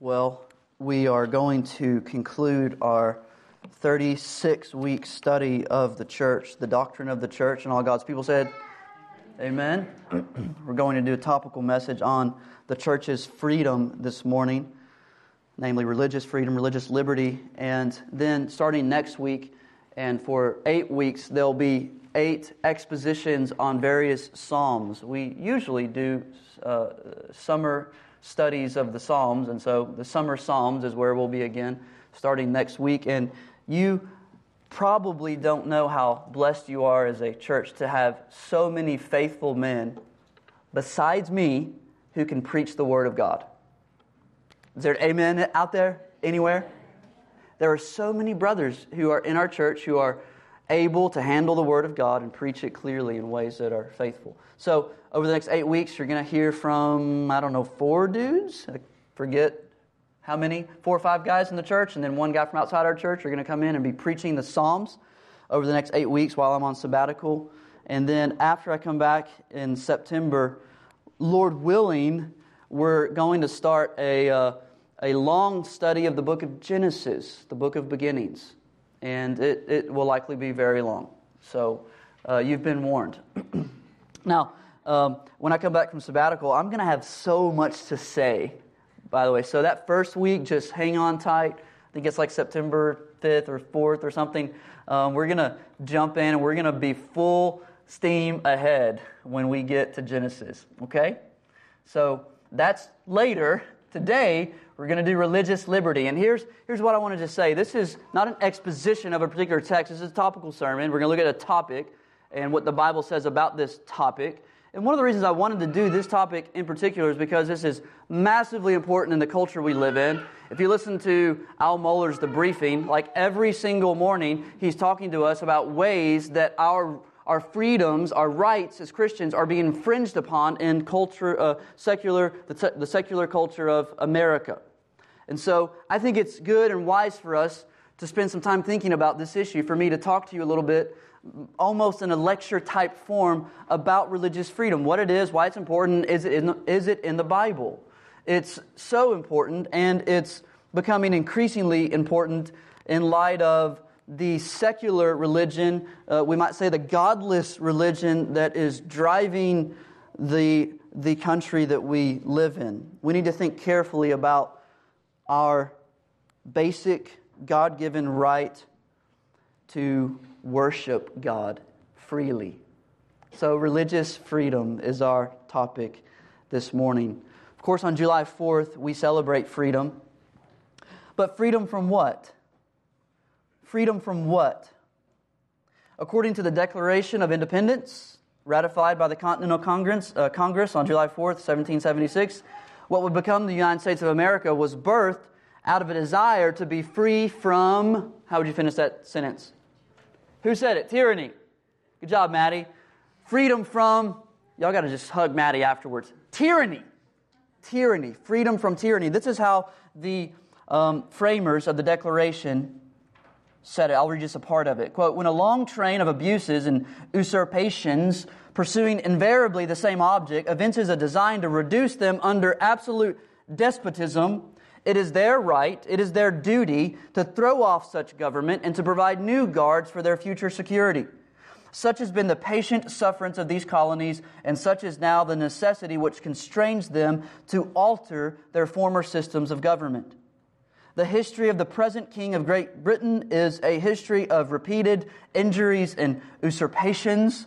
Well, we are going to conclude our 36 week study of the church, the doctrine of the church, and all God's people said, Amen. We're going to do a topical message on the church's freedom this morning, namely religious freedom, religious liberty. And then starting next week, and for eight weeks, there'll be eight expositions on various Psalms. We usually do uh, summer studies of the Psalms. And so the summer Psalms is where we'll be again starting next week. And you probably don't know how blessed you are as a church to have so many faithful men besides me who can preach the Word of God. Is there amen out there anywhere? There are so many brothers who are in our church who are able to handle the Word of God and preach it clearly in ways that are faithful. So, over the next eight weeks, you're going to hear from, I don't know, four dudes. I forget how many, four or five guys in the church, and then one guy from outside our church are going to come in and be preaching the Psalms over the next eight weeks while I'm on sabbatical. And then after I come back in September, Lord willing, we're going to start a, uh, a long study of the book of Genesis, the book of beginnings and it, it will likely be very long. So uh, you've been warned. now, um, when I come back from sabbatical, I'm going to have so much to say, by the way. So that first week, just hang on tight. I think it's like September 5th or 4th or something. Um, we're going to jump in and we're going to be full steam ahead when we get to Genesis, okay? So that's later. Today, we're going to do religious liberty. And here's, here's what I wanted to say. This is not an exposition of a particular text. This is a topical sermon. We're going to look at a topic and what the Bible says about this topic. And one of the reasons I wanted to do this topic in particular is because this is massively important in the culture we live in. If you listen to Al Mohler's The Briefing, like every single morning, he's talking to us about ways that our our freedoms, our rights as Christians are being infringed upon in culture, uh, secular, the, the secular culture of America. And so I think it's good and wise for us to spend some time thinking about this issue, for me to talk to you a little bit, almost in a lecture type form, about religious freedom. What it is, why it's important, is it in the, is it in the Bible? It's so important, and it's becoming increasingly important in light of the secular religion, uh, we might say the godless religion that is driving the, the country that we live in. We need to think carefully about our basic God given right to worship God freely. So, religious freedom is our topic this morning. Of course, on July 4th, we celebrate freedom. But freedom from what? Freedom from what? According to the Declaration of Independence, ratified by the Continental Congress, uh, Congress on July 4th, 1776, what would become the United States of America was birthed out of a desire to be free from, how would you finish that sentence? Who said it? Tyranny. Good job, Maddie. Freedom from, y'all got to just hug Maddie afterwards. Tyranny. Tyranny. Freedom from tyranny. This is how the um, framers of the Declaration said it. I'll read just a part of it. Quote, when a long train of abuses and usurpations pursuing invariably the same object evinces a design to reduce them under absolute despotism, it is their right, it is their duty to throw off such government and to provide new guards for their future security. Such has been the patient sufferance of these colonies, and such is now the necessity which constrains them to alter their former systems of government. The history of the present King of Great Britain is a history of repeated injuries and usurpations,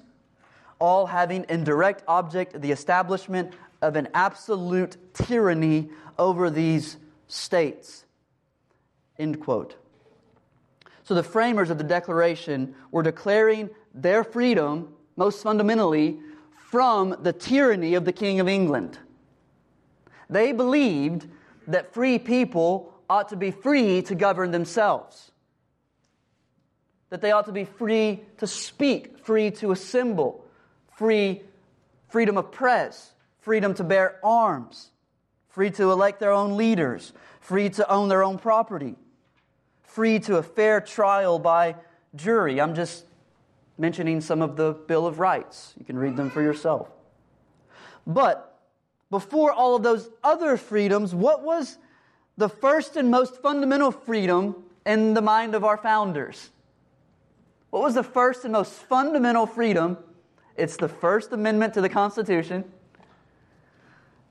all having in direct object the establishment of an absolute tyranny over these states. End quote. So the framers of the Declaration were declaring their freedom, most fundamentally, from the tyranny of the King of England. They believed that free people ought to be free to govern themselves. That they ought to be free to speak, free to assemble, free freedom of press, freedom to bear arms, free to elect their own leaders, free to own their own property, free to a fair trial by jury. I'm just mentioning some of the Bill of Rights. You can read them for yourself. But before all of those other freedoms, what was the first and most fundamental freedom in the mind of our founders. What was the first and most fundamental freedom? It's the First Amendment to the Constitution.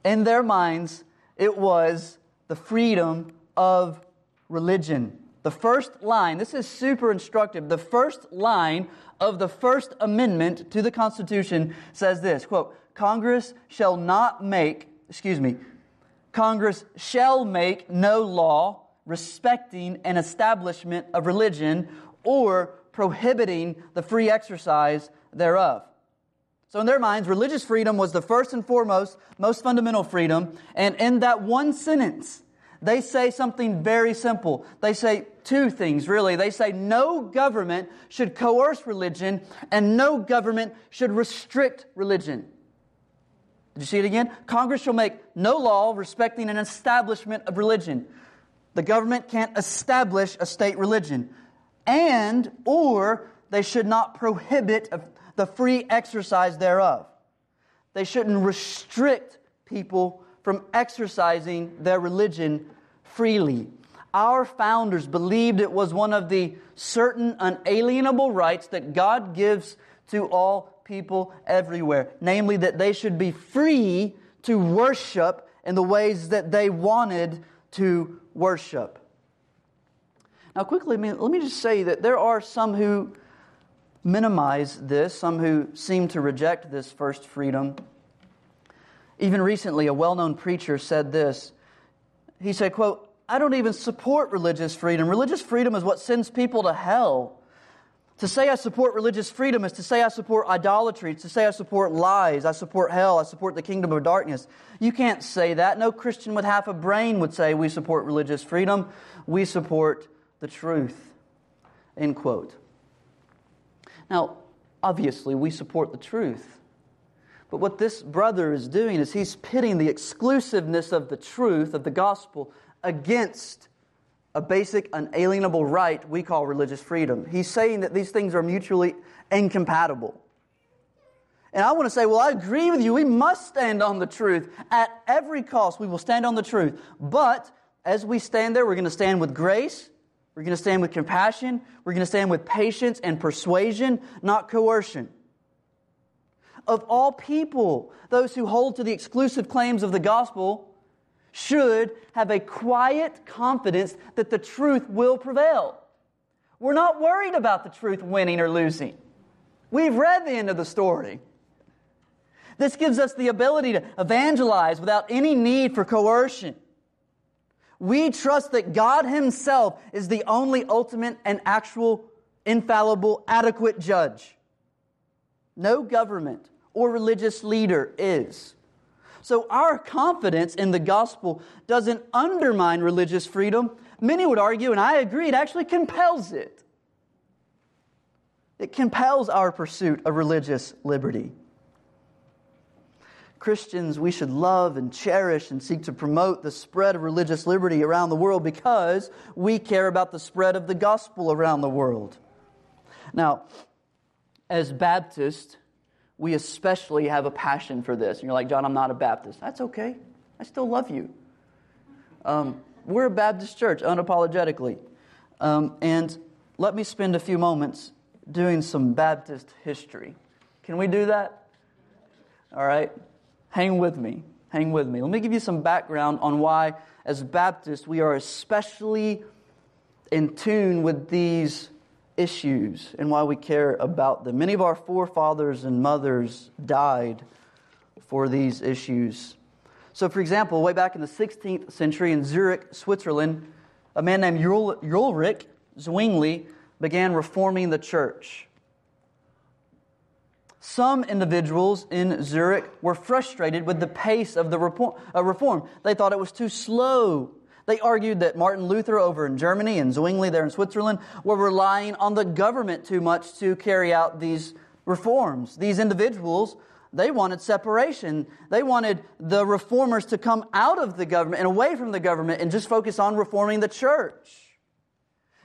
In their minds, it was the freedom of religion. The first line, this is super instructive. The first line of the First Amendment to the Constitution says this quote, Congress shall not make, excuse me, Congress shall make no law respecting an establishment of religion or prohibiting the free exercise thereof. So, in their minds, religious freedom was the first and foremost, most fundamental freedom. And in that one sentence, they say something very simple. They say two things, really. They say no government should coerce religion, and no government should restrict religion. Did you see it again? Congress shall make no law respecting an establishment of religion. The government can't establish a state religion. And, or, they should not prohibit the free exercise thereof. They shouldn't restrict people from exercising their religion freely. Our founders believed it was one of the certain unalienable rights that God gives to all people everywhere, namely that they should be free to worship in the ways that they wanted to worship. Now, quickly, let me just say that there are some who minimize this, some who seem to reject this first freedom. Even recently, a well known preacher said this. He said, quote, I don't even support religious freedom. Religious freedom is what sends people to hell. To say I support religious freedom is to say I support idolatry, it's to say I support lies, I support hell, I support the kingdom of darkness. You can't say that. No Christian with half a brain would say we support religious freedom. We support the truth. End quote. Now, obviously, we support the truth. But what this brother is doing is he's pitting the exclusiveness of the truth, of the gospel, against a basic, unalienable right we call religious freedom. He's saying that these things are mutually incompatible. And I want to say, well, I agree with you. We must stand on the truth. At every cost, we will stand on the truth. But as we stand there, we're going to stand with grace we're going to stand with compassion. We're going to stand with patience and persuasion, not coercion. Of all people, those who hold to the exclusive claims of the gospel should have a quiet confidence that the truth will prevail. We're not worried about the truth winning or losing. We've read the end of the story. This gives us the ability to evangelize without any need for coercion. We trust that God Himself is the only ultimate and actual, infallible, adequate judge. No government or religious leader is. So our confidence in the gospel doesn't undermine religious freedom. Many would argue, and I agree, it actually compels it. It compels our pursuit of religious liberty. Christians, we should love and cherish and seek to promote the spread of religious liberty around the world because we care about the spread of the gospel around the world. Now, as Baptists, we especially have a passion for this. And you're like, John, I'm not a Baptist. That's okay. I still love you. Um, we're a Baptist church, unapologetically. Um, and let me spend a few moments doing some Baptist history. Can we do that? All right. Hang with me. Hang with me. Let me give you some background on why, as Baptists, we are especially in tune with these issues and why we care about them. Many of our forefathers and mothers died for these issues. So, for example, way back in the 16th century in Zurich, Switzerland, a man named Ulrich Zwingli began reforming the church. Some individuals in Zurich were frustrated with the pace of the uh, reform. They thought it was too slow. They argued that Martin Luther over in Germany and Zwingli there in Switzerland were relying on the government too much to carry out these reforms. These individuals, they wanted separation. They wanted the reformers to come out of the government and away from the government and just focus on reforming the church.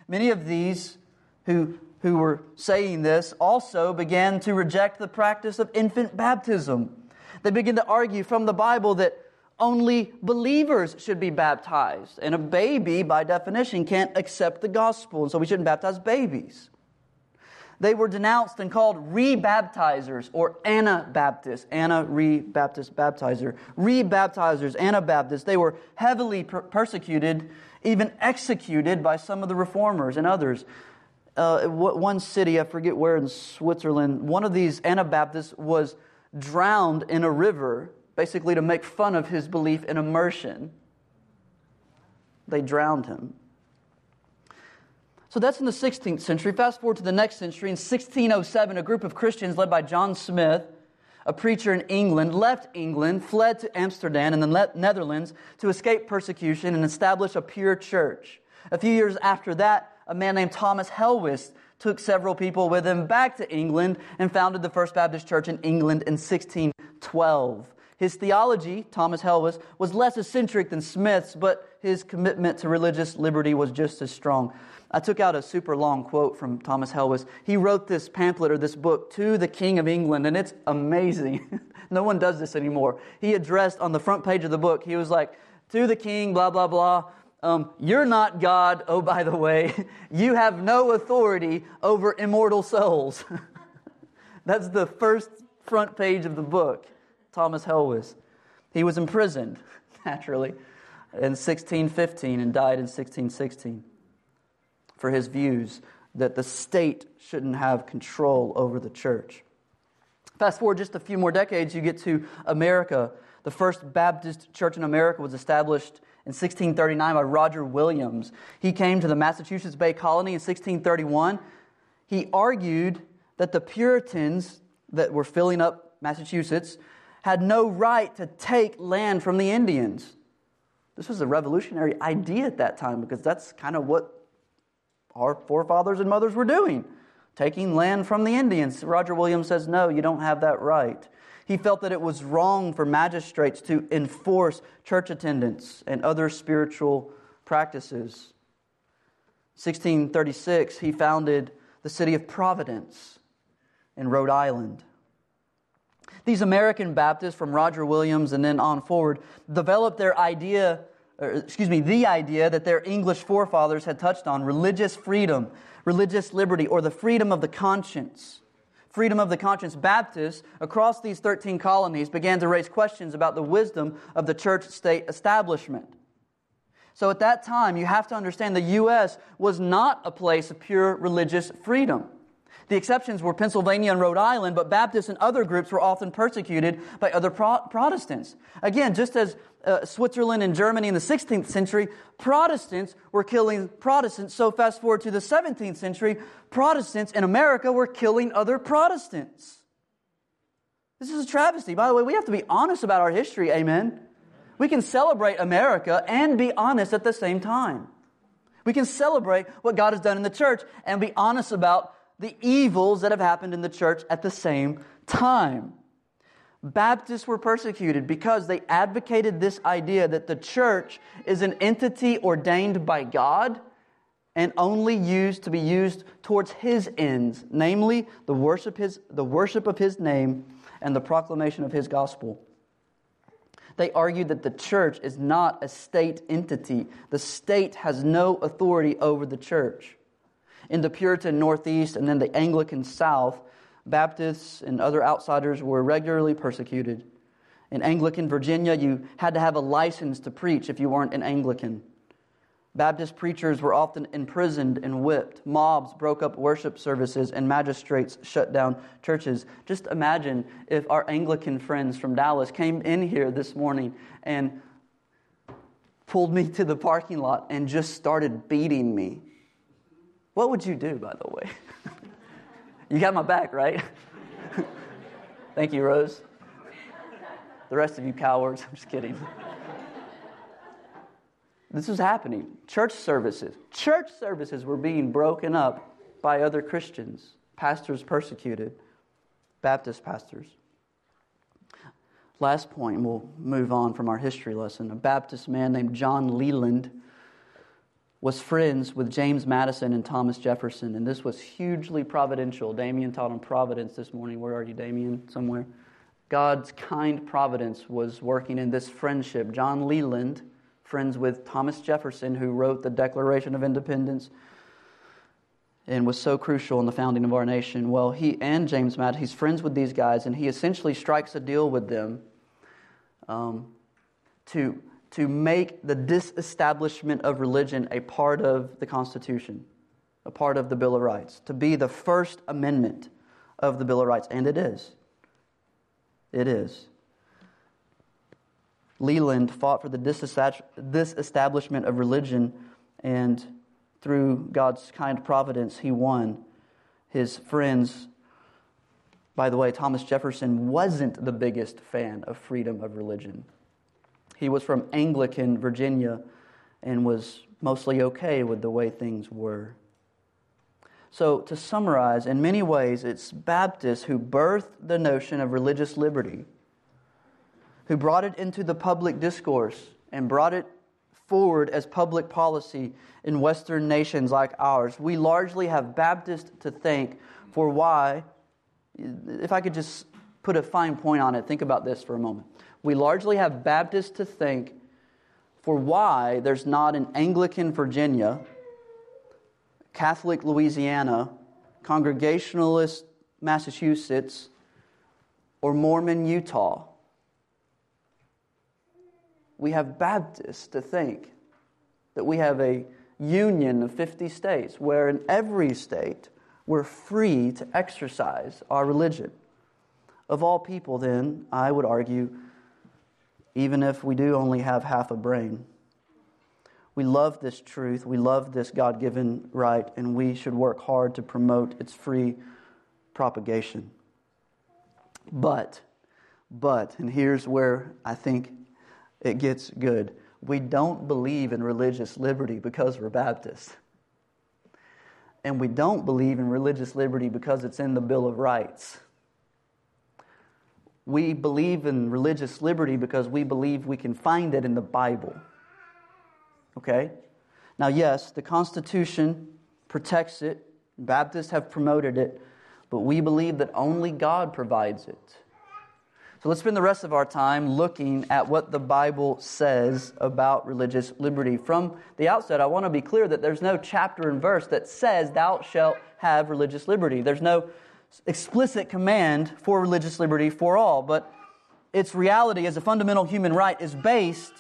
Many of these who who were saying this also began to reject the practice of infant baptism. They began to argue from the Bible that only believers should be baptized. And a baby, by definition, can't accept the gospel, and so we shouldn't baptize babies. They were denounced and called rebaptizers or Anabaptists. Anna re-baptist baptizer. Rebaptizers, Anabaptists. They were heavily per- persecuted, even executed by some of the reformers and others. Uh, one city, I forget where in Switzerland, one of these Anabaptists was drowned in a river, basically to make fun of his belief in immersion. They drowned him. So that's in the 16th century. Fast forward to the next century. In 1607, a group of Christians led by John Smyth, a preacher in England, left England, fled to Amsterdam and the Netherlands to escape persecution and establish a pure church. A few years after that, a man named Thomas Helwys took several people with him back to England and founded the First Baptist Church in England in 1612. His theology, Thomas Helwys, was less eccentric than Smith's, but his commitment to religious liberty was just as strong. I took out a super long quote from Thomas Helwys. He wrote this pamphlet or this book to the King of England, and it's amazing. no one does this anymore. He addressed on the front page of the book, he was like, To the King, blah, blah, blah. Um, you're not God, oh, by the way. You have no authority over immortal souls. That's the first front page of the book, Thomas Helwys. He was imprisoned, naturally, in 1615 and died in 1616 for his views that the state shouldn't have control over the church. Fast forward just a few more decades, you get to America. The first Baptist church in America was established in 1639 by Roger Williams. He came to the Massachusetts Bay Colony in 1631. He argued that the Puritans that were filling up Massachusetts had no right to take land from the Indians. This was a revolutionary idea at that time because that's kind of what our forefathers and mothers were doing, taking land from the Indians. Roger Williams says, no, you don't have that right. He felt that it was wrong for magistrates to enforce church attendance and other spiritual practices. 1636, he founded the city of Providence in Rhode Island. These American Baptists, from Roger Williams and then on forward, developed their idea or, excuse me, the idea that their English forefathers had touched on religious freedom, religious liberty, or the freedom of the conscience. Freedom of the conscience. Baptists across these 13 colonies began to raise questions about the wisdom of the church state establishment. So at that time, you have to understand the U.S. was not a place of pure religious freedom. The exceptions were Pennsylvania and Rhode Island, but Baptists and other groups were often persecuted by other Pro- Protestants. Again, just as uh, Switzerland and Germany in the 16th century, Protestants were killing Protestants. So fast forward to the 17th century, Protestants in America were killing other Protestants. This is a travesty. By the way, we have to be honest about our history, amen? We can celebrate America and be honest at the same time. We can celebrate what God has done in the church and be honest about the evils that have happened in the church at the same time. Baptists were persecuted because they advocated this idea that the church is an entity ordained by God and only used to be used towards his ends, namely the worship, his, the worship of his name and the proclamation of his gospel. They argued that the church is not a state entity. The state has no authority over the church. In the Puritan Northeast and then the Anglican South, Baptists and other outsiders were regularly persecuted. In Anglican Virginia, you had to have a license to preach if you weren't an Anglican. Baptist preachers were often imprisoned and whipped. Mobs broke up worship services, and magistrates shut down churches. Just imagine if our Anglican friends from Dallas came in here this morning and pulled me to the parking lot and just started beating me. What would you do, by the way? You got my back, right? Thank you, Rose. The rest of you cowards, I'm just kidding. this was happening. Church services, church services were being broken up by other Christians, pastors persecuted, Baptist pastors. Last point, we'll move on from our history lesson. A Baptist man named John Leland was friends with James Madison and Thomas Jefferson, and this was hugely providential. Damien taught on providence this morning. Where are you, Damien? Somewhere. God's kind providence was working in this friendship. John Leland, friends with Thomas Jefferson, who wrote the Declaration of Independence and was so crucial in the founding of our nation. Well, he and James Madison, he's friends with these guys, and he essentially strikes a deal with them um, to, to make the disestablishment of religion a part of the Constitution, a part of the Bill of Rights, to be the First Amendment of the Bill of Rights. And it is. It is. Leland fought for the disestablishment of religion, and through God's kind providence, he won. His friends, by the way, Thomas Jefferson wasn't the biggest fan of freedom of religion. He was from Anglican Virginia and was mostly okay with the way things were. So, to summarize, in many ways, it's Baptists who birthed the notion of religious liberty, who brought it into the public discourse and brought it forward as public policy in Western nations like ours. We largely have Baptists to thank for why, if I could just put a fine point on it, think about this for a moment. We largely have Baptists to thank for why there's not an Anglican Virginia Catholic Louisiana, Congregationalist Massachusetts, or Mormon Utah. We have Baptists to think that we have a union of 50 states where in every state we're free to exercise our religion. Of all people, then, I would argue, even if we do only have half a brain, we love this truth. We love this God given right, and we should work hard to promote its free propagation. But, but, and here's where I think it gets good we don't believe in religious liberty because we're Baptists. And we don't believe in religious liberty because it's in the Bill of Rights. We believe in religious liberty because we believe we can find it in the Bible. Okay? Now, yes, the Constitution protects it, Baptists have promoted it, but we believe that only God provides it. So let's spend the rest of our time looking at what the Bible says about religious liberty. From the outset, I want to be clear that there's no chapter and verse that says, Thou shalt have religious liberty. There's no explicit command for religious liberty for all, but its reality as a fundamental human right is based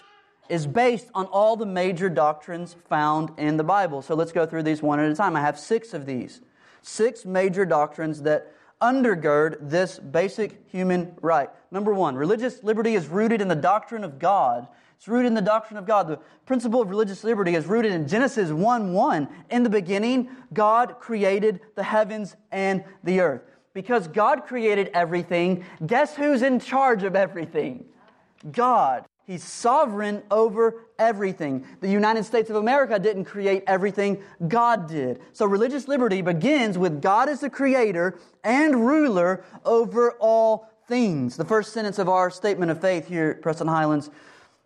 is based on all the major doctrines found in the Bible. So let's go through these one at a time. I have six of these. Six major doctrines that undergird this basic human right. Number one, religious liberty is rooted in the doctrine of God. It's rooted in the doctrine of God. The principle of religious liberty is rooted in Genesis 1 1. In the beginning, God created the heavens and the earth. Because God created everything, guess who's in charge of everything? God. He's sovereign over everything. The United States of America didn't create everything, God did. So religious liberty begins with God as the creator and ruler over all things. The first sentence of our statement of faith here at Preston Highlands,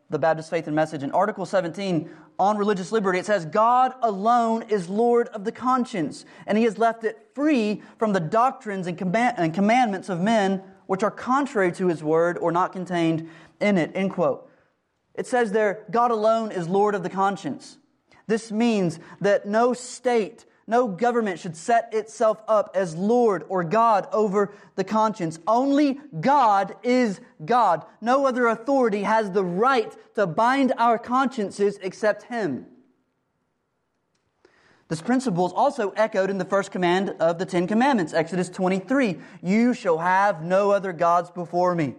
the Baptist Faith and Message, in Article 17 on religious liberty, it says, God alone is Lord of the conscience, and He has left it free from the doctrines and, commandments of men which are contrary to His word or not contained in it. End quote. It says there, God alone is Lord of the conscience. This means that no state, no government should set itself up as Lord or God over the conscience. Only God is God. No other authority has the right to bind our consciences except Him. This principle is also echoed in the first command of the Ten Commandments, Exodus 23. You shall have no other gods before me.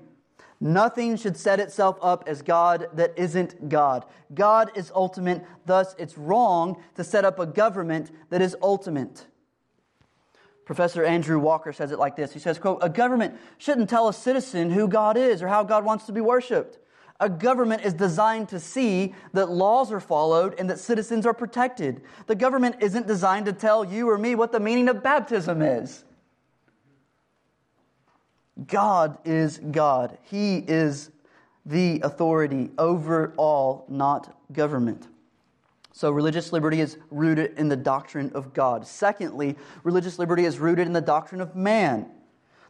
Nothing should set itself up as God that isn't God. God is ultimate, thus, it's wrong to set up a government that is ultimate. Professor Andrew Walker says it like this. He says, quote, a government shouldn't tell a citizen who God is or how God wants to be worshiped. A government is designed to see that laws are followed and that citizens are protected. The government isn't designed to tell you or me what the meaning of baptism is. God is God. He is the authority over all, not government. So, religious liberty is rooted in the doctrine of God. Secondly, religious liberty is rooted in the doctrine of man.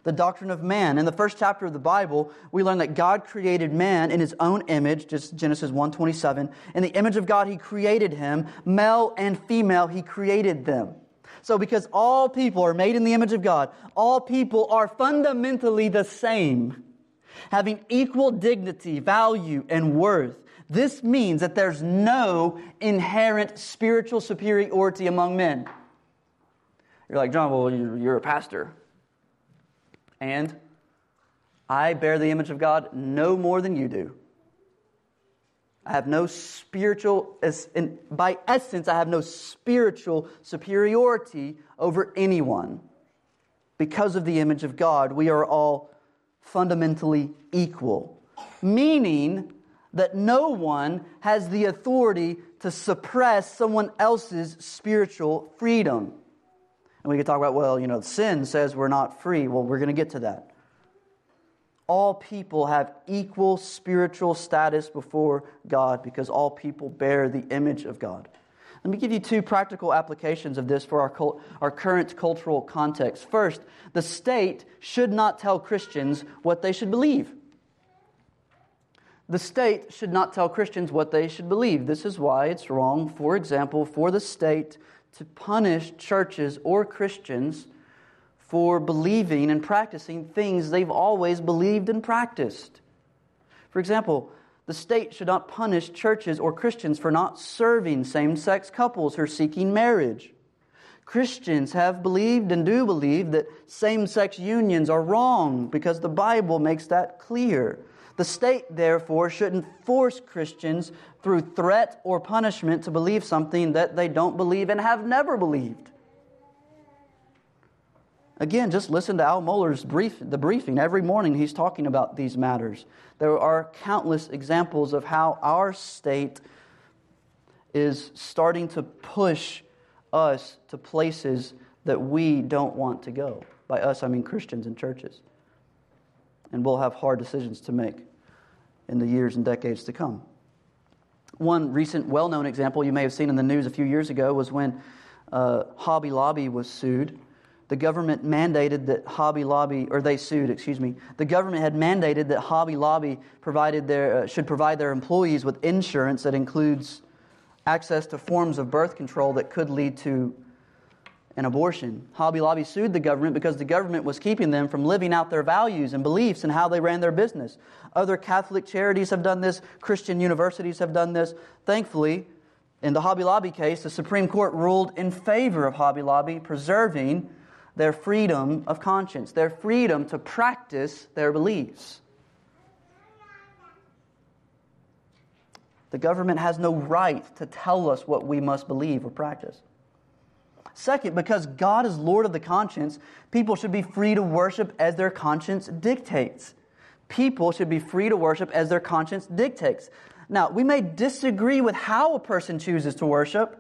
the doctrine of man. In the first chapter of the Bible, we learn that God created man in his own image, just Genesis 1:27. In the image of God he created him, male and female he created them. So because all people are made in the image of God, all people are fundamentally the same, having equal dignity, value, and worth. This means that there's no inherent spiritual superiority among men. You're like, John, well, you're a pastor. And I bear the image of God no more than you do. I have no spiritual, by essence, I have no spiritual superiority over anyone. Because of the image of God, we are all fundamentally equal. Meaning that no one has the authority to suppress someone else's spiritual freedom. And we could talk about, well, you know, sin says we're not free. Well, we're going to get to that. All people have equal spiritual status before God because all people bear the image of God. Let me give you two practical applications of this for our, our current cultural context. First, the state should not tell Christians what they should believe. The state should not tell Christians what they should believe. This is why it's wrong, for example, for the state to punish churches or Christians for believing and practicing things they've always believed and practiced. For example, the state should not punish churches or Christians for not serving same sex couples who are seeking marriage. Christians have believed and do believe that same sex unions are wrong because the Bible makes that clear. The state, therefore, shouldn't force Christians through threat or punishment to believe something that they don't believe and have never believed. Again, just listen to Al Mohler's brief, the briefing. Every morning he's talking about these matters. There are countless examples of how our state is starting to push us to places that we don't want to go. By us, I mean Christians and churches. And we'll have hard decisions to make in the years and decades to come. One recent well known example you may have seen in the news a few years ago was when uh, Hobby Lobby was sued. The government mandated that Hobby Lobby, or they sued, excuse me. The government had mandated that Hobby Lobby provided their, uh, should provide their employees with insurance that includes access to forms of birth control that could lead to an abortion. Hobby Lobby sued the government because the government was keeping them from living out their values and beliefs and how they ran their business. Other Catholic charities have done this, Christian universities have done this. Thankfully, in the Hobby Lobby case, the Supreme Court ruled in favor of Hobby Lobby, preserving their freedom of conscience, their freedom to practice their beliefs. The government has no right to tell us what we must believe or practice. Second, because God is Lord of the conscience, people should be free to worship as their conscience dictates. People should be free to worship as their conscience dictates. Now, we may disagree with how a person chooses to worship,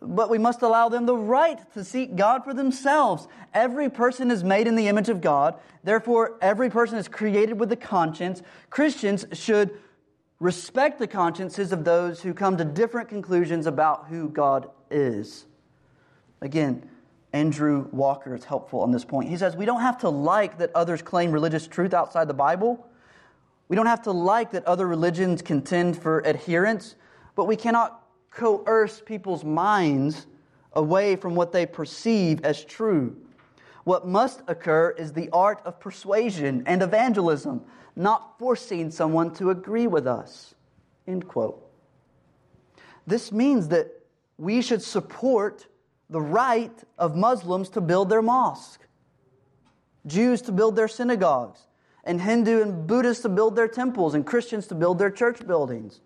but we must allow them the right to seek God for themselves. Every person is made in the image of God. Therefore, every person is created with a conscience. Christians should respect the consciences of those who come to different conclusions about who God is. Again, Andrew Walker is helpful on this point. He says, We don't have to like that others claim religious truth outside the Bible. We don't have to like that other religions contend for adherence, but we cannot coerce people's minds away from what they perceive as true. What must occur is the art of persuasion and evangelism, not forcing someone to agree with us. End quote. This means that we should support the right of Muslims to build their mosque, Jews to build their synagogues, and Hindu and Buddhists to build their temples, and Christians to build their church buildings.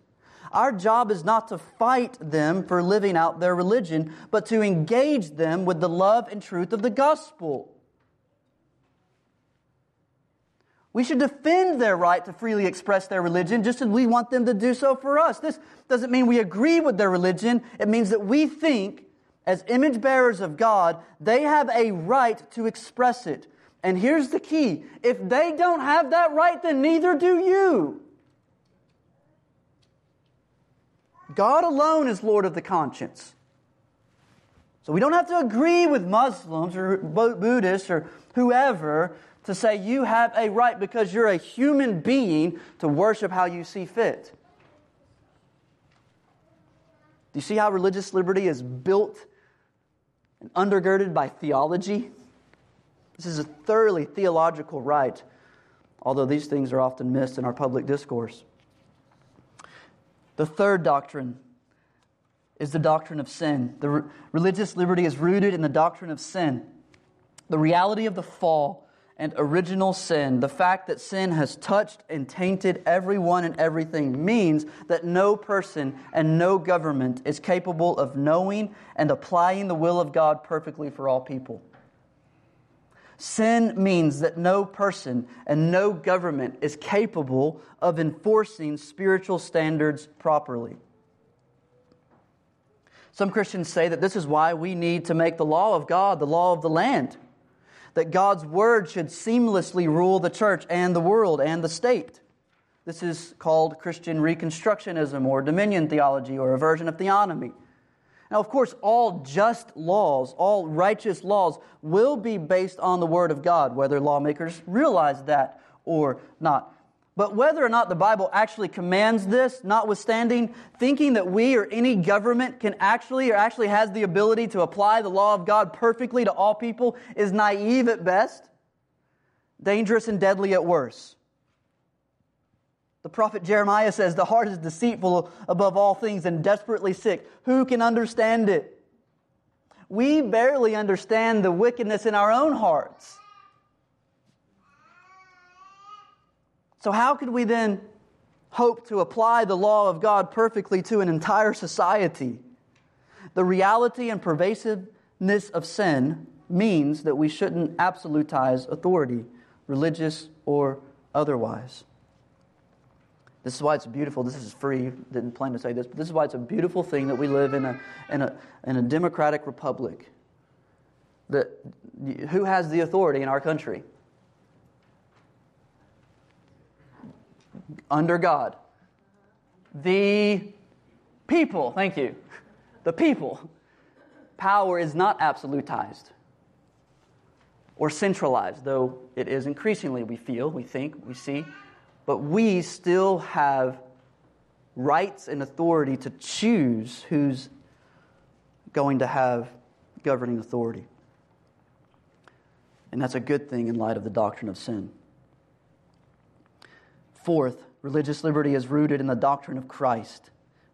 Our job is not to fight them for living out their religion, but to engage them with the love and truth of the gospel. We should defend their right to freely express their religion just as we want them to do so for us. This doesn't mean we agree with their religion. It means that we think as image bearers of God, they have a right to express it. And here's the key if they don't have that right, then neither do you. God alone is Lord of the conscience. So we don't have to agree with Muslims or Buddhists or whoever to say you have a right because you're a human being to worship how you see fit. Do you see how religious liberty is built and undergirded by theology? This is a thoroughly theological right, although these things are often missed in our public discourse. The third doctrine is the doctrine of sin. The re- religious liberty is rooted in the doctrine of sin. The reality of the fall and original sin, the fact that sin has touched and tainted everyone and everything, means that no person and no government is capable of knowing and applying the will of God perfectly for all people. Sin means that no person and no government is capable of enforcing spiritual standards properly. Some Christians say that this is why we need to make the law of God the law of the land, that God's word should seamlessly rule the church and the world and the state. This is called Christian Reconstructionism or dominion theology or a version of theonomy. Now, of course, all just laws, all righteous laws, will be based on the Word of God, whether lawmakers realize that or not. But whether or not the Bible actually commands this, notwithstanding, thinking that we or any government can actually or actually has the ability to apply the law of God perfectly to all people is naive at best, dangerous and deadly at worst. The prophet Jeremiah says, The heart is deceitful above all things and desperately sick. Who can understand it? We barely understand the wickedness in our own hearts. So, how could we then hope to apply the law of God perfectly to an entire society? The reality and pervasiveness of sin means that we shouldn't absolutize authority, religious or otherwise. This is why it's beautiful. This is free. Didn't plan to say this, but this is why it's a beautiful thing that we live in a, in a, in a democratic republic. That, who has the authority in our country? Under God. The people. Thank you. The people. Power is not absolutized or centralized, though it is increasingly, we feel, we think, we see but we still have rights and authority to choose who's going to have governing authority. And that's a good thing in light of the doctrine of sin. Fourth, religious liberty is rooted in the doctrine of Christ.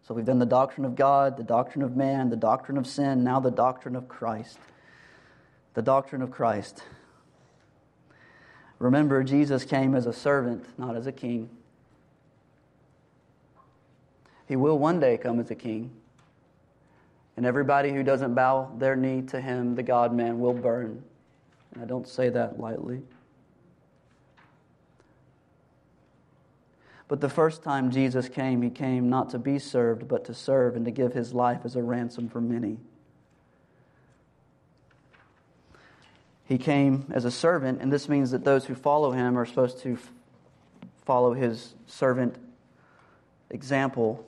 So we've done the doctrine of God, the doctrine of man, the doctrine of sin, now the doctrine of Christ. The doctrine of Christ. Remember, Jesus came as a servant, not as a king. He will one day come as a king. And everybody who doesn't bow their knee to him, the God man, will burn. And I don't say that lightly. But the first time Jesus came, he came not to be served, but to serve and to give his life as a ransom for many. He came as a servant, and this means that those who follow him are supposed to f- follow his servant example.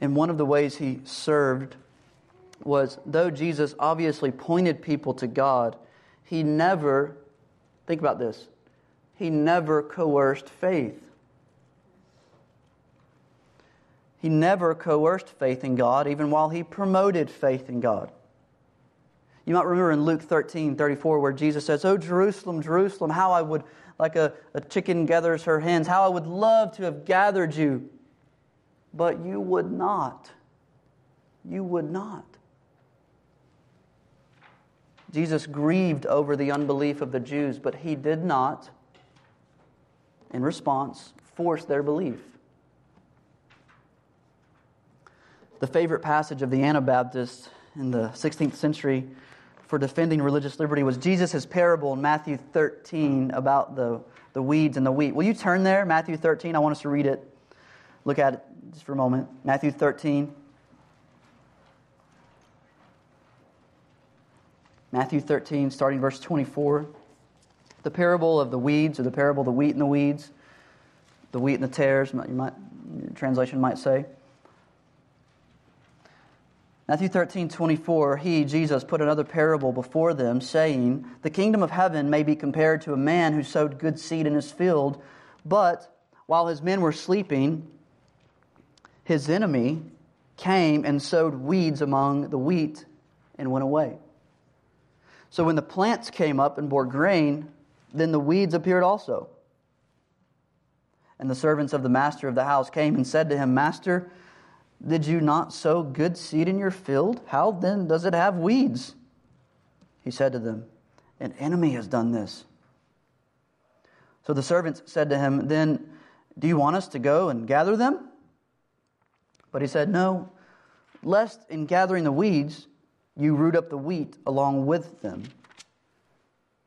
And one of the ways he served was though Jesus obviously pointed people to God, he never, think about this, he never coerced faith. He never coerced faith in God, even while he promoted faith in God. You might remember in Luke 13, 34, where Jesus says, Oh, Jerusalem, Jerusalem, how I would, like a, a chicken gathers her hens, how I would love to have gathered you. But you would not. You would not. Jesus grieved over the unbelief of the Jews, but he did not, in response, force their belief. The favorite passage of the Anabaptists in the 16th century for defending religious liberty was Jesus' parable in Matthew 13 about the, the weeds and the wheat. Will you turn there? Matthew 13. I want us to read it. Look at it just for a moment. Matthew 13. Matthew 13, starting verse 24. The parable of the weeds, or the parable of the wheat and the weeds, the wheat and the tares, might, your translation might say. Matthew 13, 24, he, Jesus, put another parable before them, saying, The kingdom of heaven may be compared to a man who sowed good seed in his field, but while his men were sleeping, his enemy came and sowed weeds among the wheat and went away. So when the plants came up and bore grain, then the weeds appeared also. And the servants of the master of the house came and said to him, Master, did you not sow good seed in your field? How then does it have weeds? He said to them, An enemy has done this. So the servants said to him, Then do you want us to go and gather them? But he said, No, lest in gathering the weeds you root up the wheat along with them.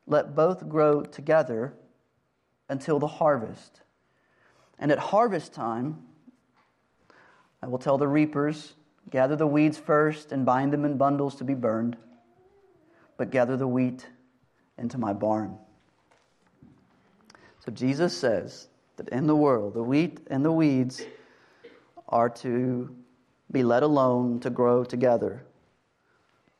Let both grow together until the harvest. And at harvest time, I will tell the reapers, Gather the weeds first and bind them in bundles to be burned, but gather the wheat into my barn. So Jesus says that in the world, the wheat and the weeds are to be let alone to grow together.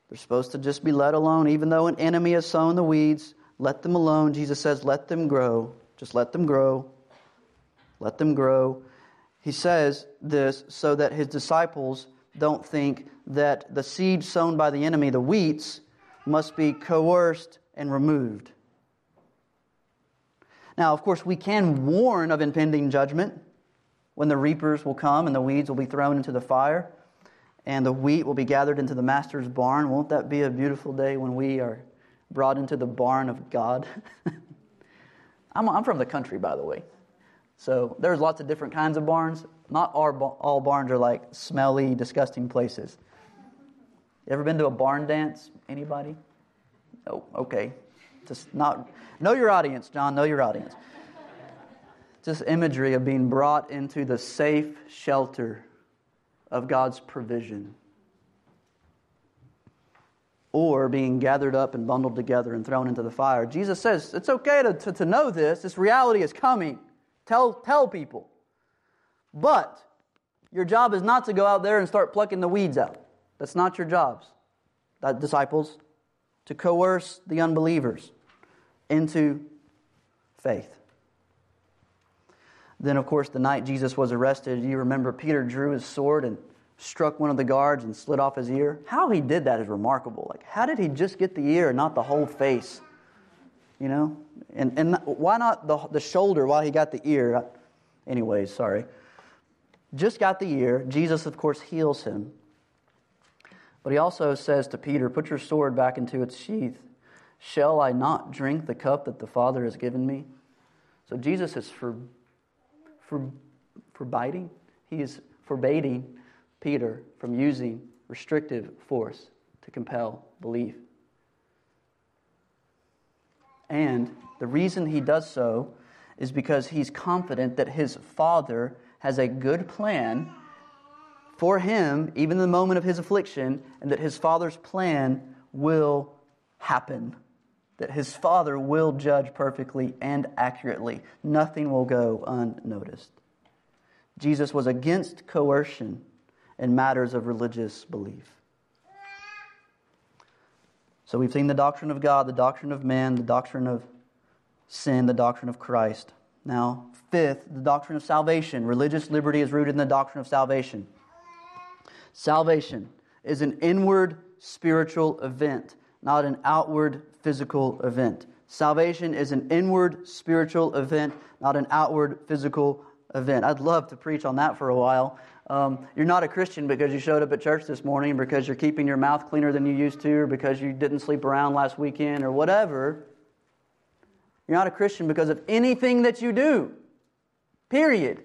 They're supposed to just be let alone, even though an enemy has sown the weeds. Let them alone. Jesus says, let them grow. Just let them grow. Let them grow. He says this so that his disciples don't think that the seed sown by the enemy, the wheats, must be coerced and removed. Now, of course, we can warn of impending judgment when the reapers will come and the weeds will be thrown into the fire and the wheat will be gathered into the master's barn. Won't that be a beautiful day when we are brought into the barn of God? I'm, I'm from the country, by the way. So there's lots of different kinds of barns. Not all, barns are like smelly, disgusting places. Ever been to a barn dance? Anybody? Oh, okay. Just not know your audience, John. Know your audience. Just imagery of being brought into the safe shelter of God's provision. Or being gathered up and bundled together and thrown into the fire. Jesus says it's okay to, to, to know this. This reality is coming. Tell, tell people. But your job is not to go out there and start plucking the weeds out. That's not your jobs, that disciples, to coerce the unbelievers into faith. Then, of course, the night Jesus was arrested, you remember Peter drew his sword and struck one of the guards and slit off his ear. How he did that is remarkable. Like, how did he just get the ear and not the whole face? You know? And, and why not the, the shoulder while he got the ear? Anyways, sorry. Just got the ear. Jesus, of course, heals him. But he also says to Peter, Put your sword back into its sheath. Shall I not drink the cup that the Father has given me? So Jesus is for, for, forbidding, he is forbidding Peter from using restrictive force to compel belief. And the reason he does so is because he's confident that his Father has a good plan for him, even in the moment of his affliction, and that his Father's plan will happen. That his Father will judge perfectly and accurately. Nothing will go unnoticed. Jesus was against coercion in matters of religious belief. So we've seen the doctrine of God, the doctrine of man, the doctrine of sin, the doctrine of Christ. Now, fifth, the doctrine of salvation. Religious liberty is rooted in the doctrine of salvation. Salvation is an inward spiritual event, not an outward physical event. Salvation is an inward spiritual event, not an outward physical event. I'd love to preach on that for a while. Um, you're not a Christian because you showed up at church this morning, because you're keeping your mouth cleaner than you used to, or because you didn't sleep around last weekend, or whatever. You're not a Christian because of anything that you do. Period.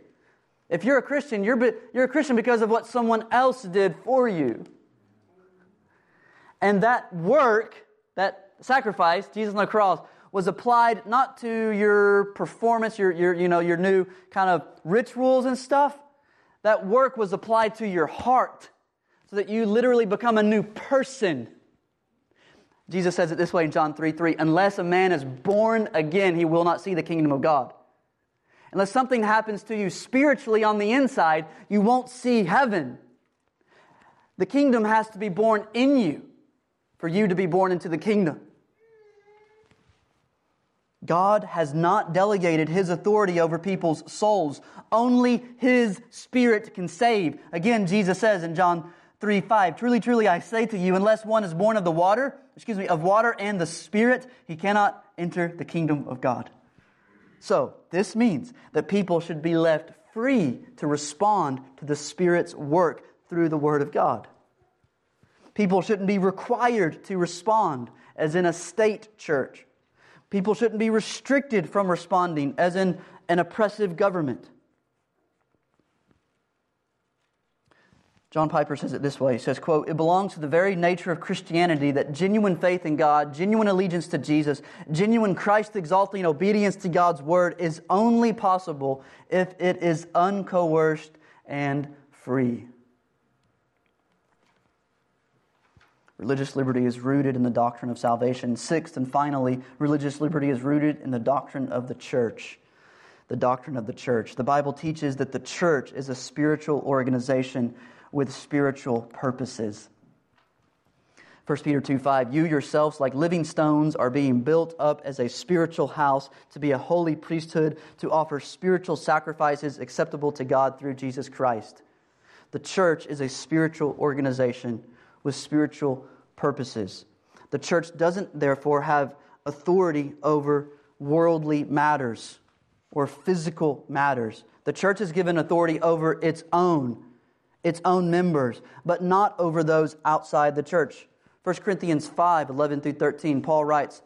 If you're a Christian, you're, you're a Christian because of what someone else did for you. And that work, that sacrifice, Jesus on the cross, was applied not to your performance, your, your, you know, your new kind of rituals and stuff that work was applied to your heart so that you literally become a new person. Jesus says it this way in John 3 3 Unless a man is born again, he will not see the kingdom of God. Unless something happens to you spiritually on the inside, you won't see heaven. The kingdom has to be born in you for you to be born into the kingdom. God has not delegated his authority over people's souls. Only his spirit can save. Again, Jesus says in John 3 5, Truly, truly, I say to you, unless one is born of the water, excuse me, of water and the spirit, he cannot enter the kingdom of God. So, this means that people should be left free to respond to the Spirit's work through the Word of God. People shouldn't be required to respond, as in a state church. People shouldn't be restricted from responding, as in an oppressive government. John Piper says it this way. He says, quote, It belongs to the very nature of Christianity that genuine faith in God, genuine allegiance to Jesus, genuine Christ exalting obedience to God's word is only possible if it is uncoerced and free. Religious liberty is rooted in the doctrine of salvation. Sixth and finally, religious liberty is rooted in the doctrine of the church. The doctrine of the church. The Bible teaches that the church is a spiritual organization with spiritual purposes. 1 Peter 2 5, you yourselves, like living stones, are being built up as a spiritual house to be a holy priesthood, to offer spiritual sacrifices acceptable to God through Jesus Christ. The church is a spiritual organization with spiritual purposes. The church doesn't, therefore, have authority over worldly matters or physical matters. The church is given authority over its own its own members, but not over those outside the church. 1 Corinthians 5 11 through 13, Paul writes,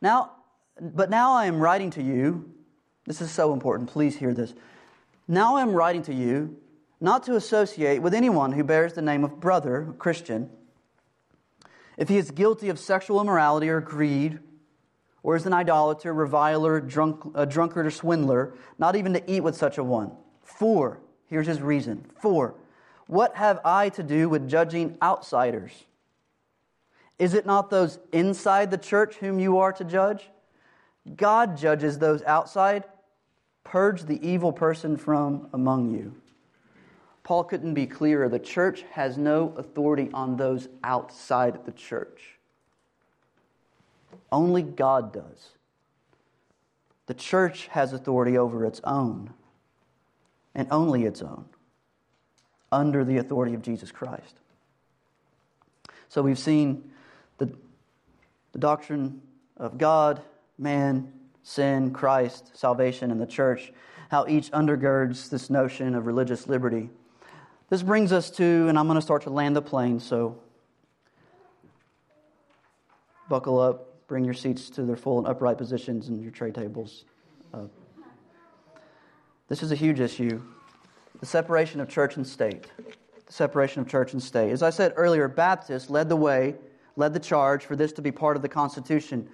Now, but now I am writing to you. This is so important. Please hear this. Now I am writing to you not to associate with anyone who bears the name of brother, Christian, if he is guilty of sexual immorality or greed, or is an idolater, reviler, drunk, a drunkard, or swindler, not even to eat with such a one. For, here's his reason. For, what have I to do with judging outsiders? Is it not those inside the church whom you are to judge? God judges those outside. Purge the evil person from among you. Paul couldn't be clearer. The church has no authority on those outside the church. Only God does. The church has authority over its own, and only its own under the authority of Jesus Christ. So we've seen the, the doctrine of God, man, sin, Christ, salvation, and the church, how each undergirds this notion of religious liberty. This brings us to, and I'm going to start to land the plane, so buckle up, bring your seats to their full and upright positions and your tray tables. Uh, this is a huge issue the separation of church and state. The separation of church and state. As I said earlier, Baptists led the way, led the charge for this to be part of the Constitution.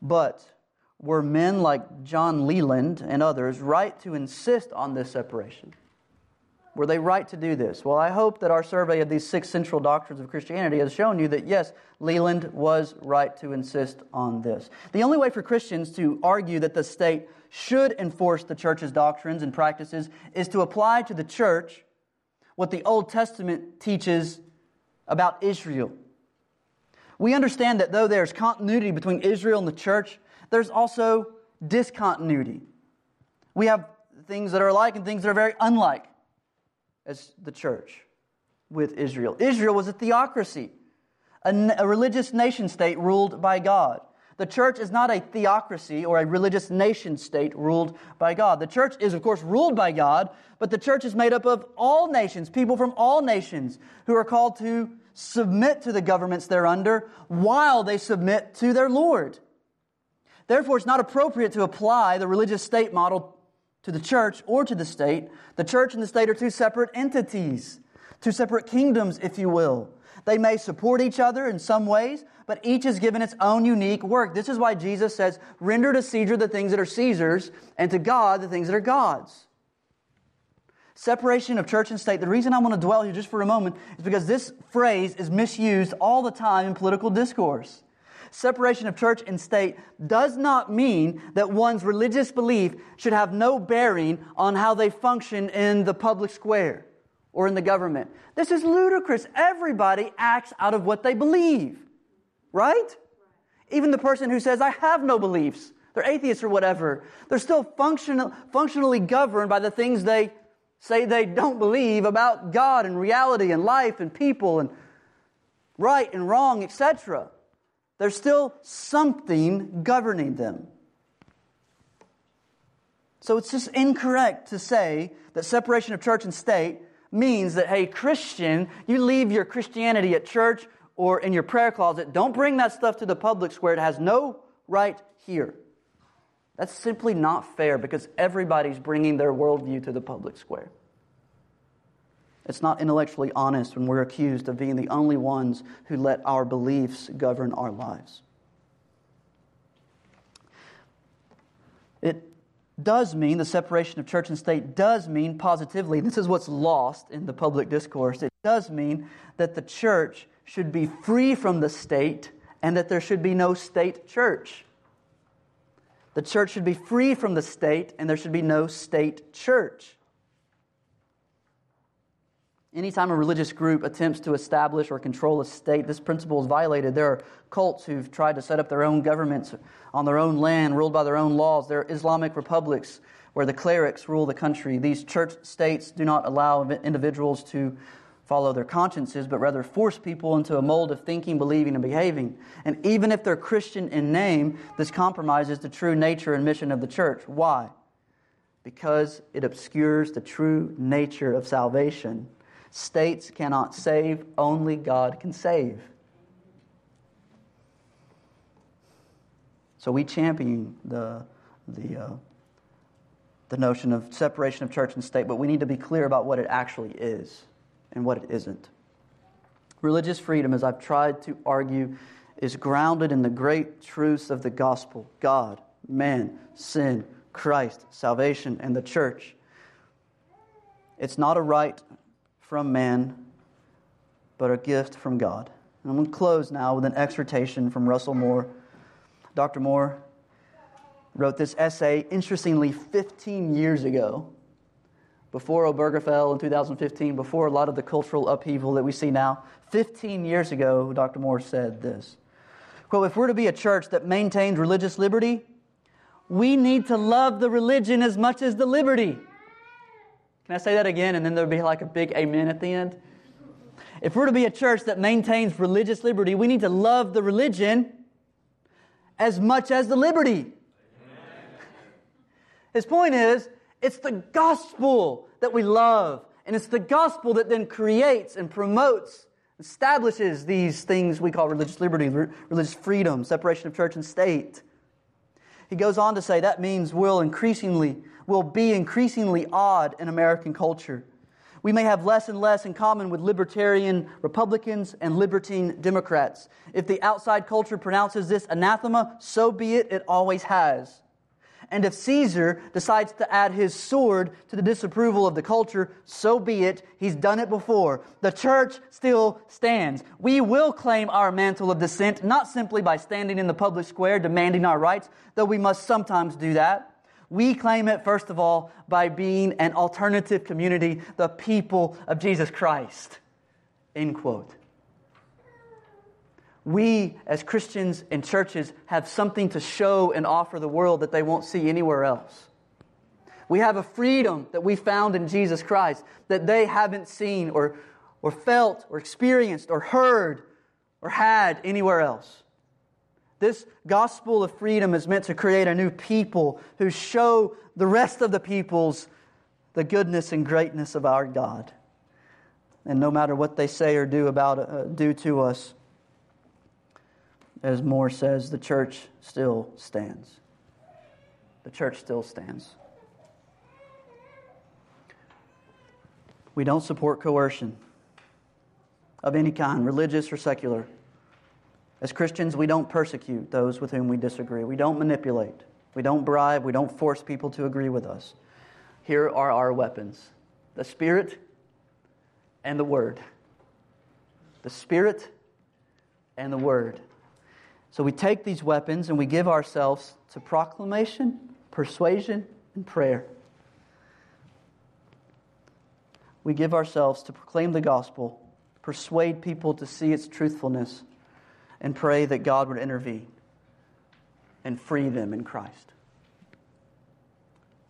But were men like John Leland and others right to insist on this separation? Were they right to do this? Well, I hope that our survey of these six central doctrines of Christianity has shown you that yes, Leland was right to insist on this. The only way for Christians to argue that the state should enforce the church's doctrines and practices is to apply to the church what the Old Testament teaches about Israel. We understand that though there's continuity between Israel and the church, there's also discontinuity. We have things that are alike and things that are very unlike as the church with Israel. Israel was a theocracy, a, religious nation state ruled by God. The church is not a theocracy or a religious nation state ruled by God. The church is, of course, ruled by God, but the church is made up of all nations, people from all nations who are called to submit to the governments they're under while they submit to their Lord. Therefore, it's not appropriate to apply the religious state model to the church or to the state. The church and the state are two separate entities, two separate kingdoms, if you will. They may support each other in some ways, but each is given its own unique work. This is why Jesus says, Render to Caesar the things that are Caesar's, and to God the things that are God's. Separation of church and state. The reason I want to dwell here just for a moment is because this phrase is misused all the time in political discourse. Separation of church and state does not mean that one's religious belief should have no bearing on how they function in the public square or in the government. This is ludicrous. Everybody acts out of what they believe, right? Even the person who says, I have no beliefs, they're atheists or whatever, they're still functional, functionally governed by the things they say they don't believe about God and reality and life and people and right and wrong, etc. There's still something governing them. So it's just incorrect to say that separation of church and state means that, hey, Christian, you leave your Christianity at church or in your prayer closet. Don't bring that stuff to the public square. It has no right here. That's simply not fair because everybody's bringing their worldview to the public square. It's not intellectually honest when we're accused of being the only ones who let our beliefs govern our lives. It does mean, the separation of church and state does mean positively, this is what's lost in the public discourse, it does mean that the church should be free from the state and that there should be no state church. The church should be free from the state and there should be no state church. Anytime a religious group attempts to establish or control a state, this principle is violated. There are cults who've tried to set up their own governments on their own land, ruled by their own laws. There are Islamic republics where the clerics rule the country. These church states do not allow individuals to follow their consciences, but rather force people into a mold of thinking, believing, and behaving. And even if they're Christian in name, this compromises the true nature and mission of the church. Why? Because it obscures the true nature of salvation States cannot save, only God can save. So we champion the, the, uh, the notion of separation of church and state, but we need to be clear about what it actually is and what it isn't. Religious freedom, as I've tried to argue, is grounded in the great truths of the gospel God, man, sin, Christ, salvation, and the church. It's not a right from man, but a gift from God. And I'm going to close now with an exhortation from Russell Moore. Dr. Moore wrote this essay, interestingly, 15 years ago, before Obergefell in 2015, before a lot of the cultural upheaval that we see now. 15 years ago, Dr. Moore said this Quote, if we're to be a church that maintains religious liberty, we need to love the religion as much as the liberty. Can I say that again? And then there'll be like a big amen at the end. If we're to be a church that maintains religious liberty, we need to love the religion as much as the liberty. His point is, it's the gospel that we love. And it's the gospel that then creates and promotes, establishes these things we call religious liberty, religious freedom, separation of church and state. He goes on to say that means we'll increasingly will be increasingly odd in American culture. We may have less and less in common with libertarian Republicans and libertine Democrats. If the outside culture pronounces this anathema, so be it, it always has. And if Caesar decides to add his sword to the disapproval of the culture, so be it. He's done it before. The church still stands. We will claim our mantle of dissent, not simply by standing in the public square demanding our rights, though we must sometimes do that. We claim it, first of all, by being an alternative community, the people of Jesus Christ. End quote. We, as Christians and churches, have something to show and offer the world that they won't see anywhere else. We have a freedom that we found in Jesus Christ that they haven't seen or, or felt or experienced or heard or had anywhere else. This gospel of freedom is meant to create a new people who show the rest of the peoples the goodness and greatness of our God. And no matter what they say or do about uh, do to us, as Moore says, the church still stands. The church still stands. We don't support coercion of any kind, religious or secular. As Christians, we don't persecute those with whom we disagree. We don't manipulate. We don't bribe. We don't force people to agree with us. Here are our weapons the Spirit and the Word. The Spirit and the Word. So we take these weapons and we give ourselves to proclamation, persuasion, and prayer. we give ourselves to proclaim the gospel, persuade people to see its truthfulness, and pray that God would intervene and free them in Christ.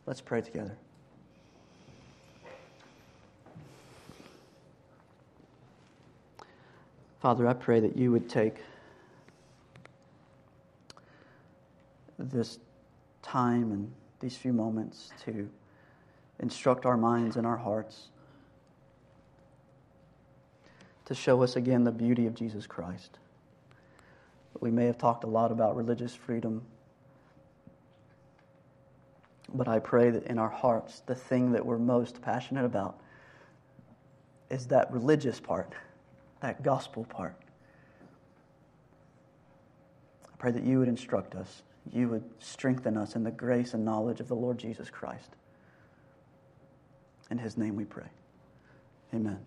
Let's pray together. Father, I pray that you would take this time and these few moments to instruct our minds and our hearts, to show us again the beauty of Jesus Christ. We may have talked a lot about religious freedom, but I pray that in our hearts, the thing that we're most passionate about is that religious part, that gospel part. I pray that you would instruct us you would strengthen us in the grace and knowledge of the Lord Jesus Christ. In his name we pray. Amen.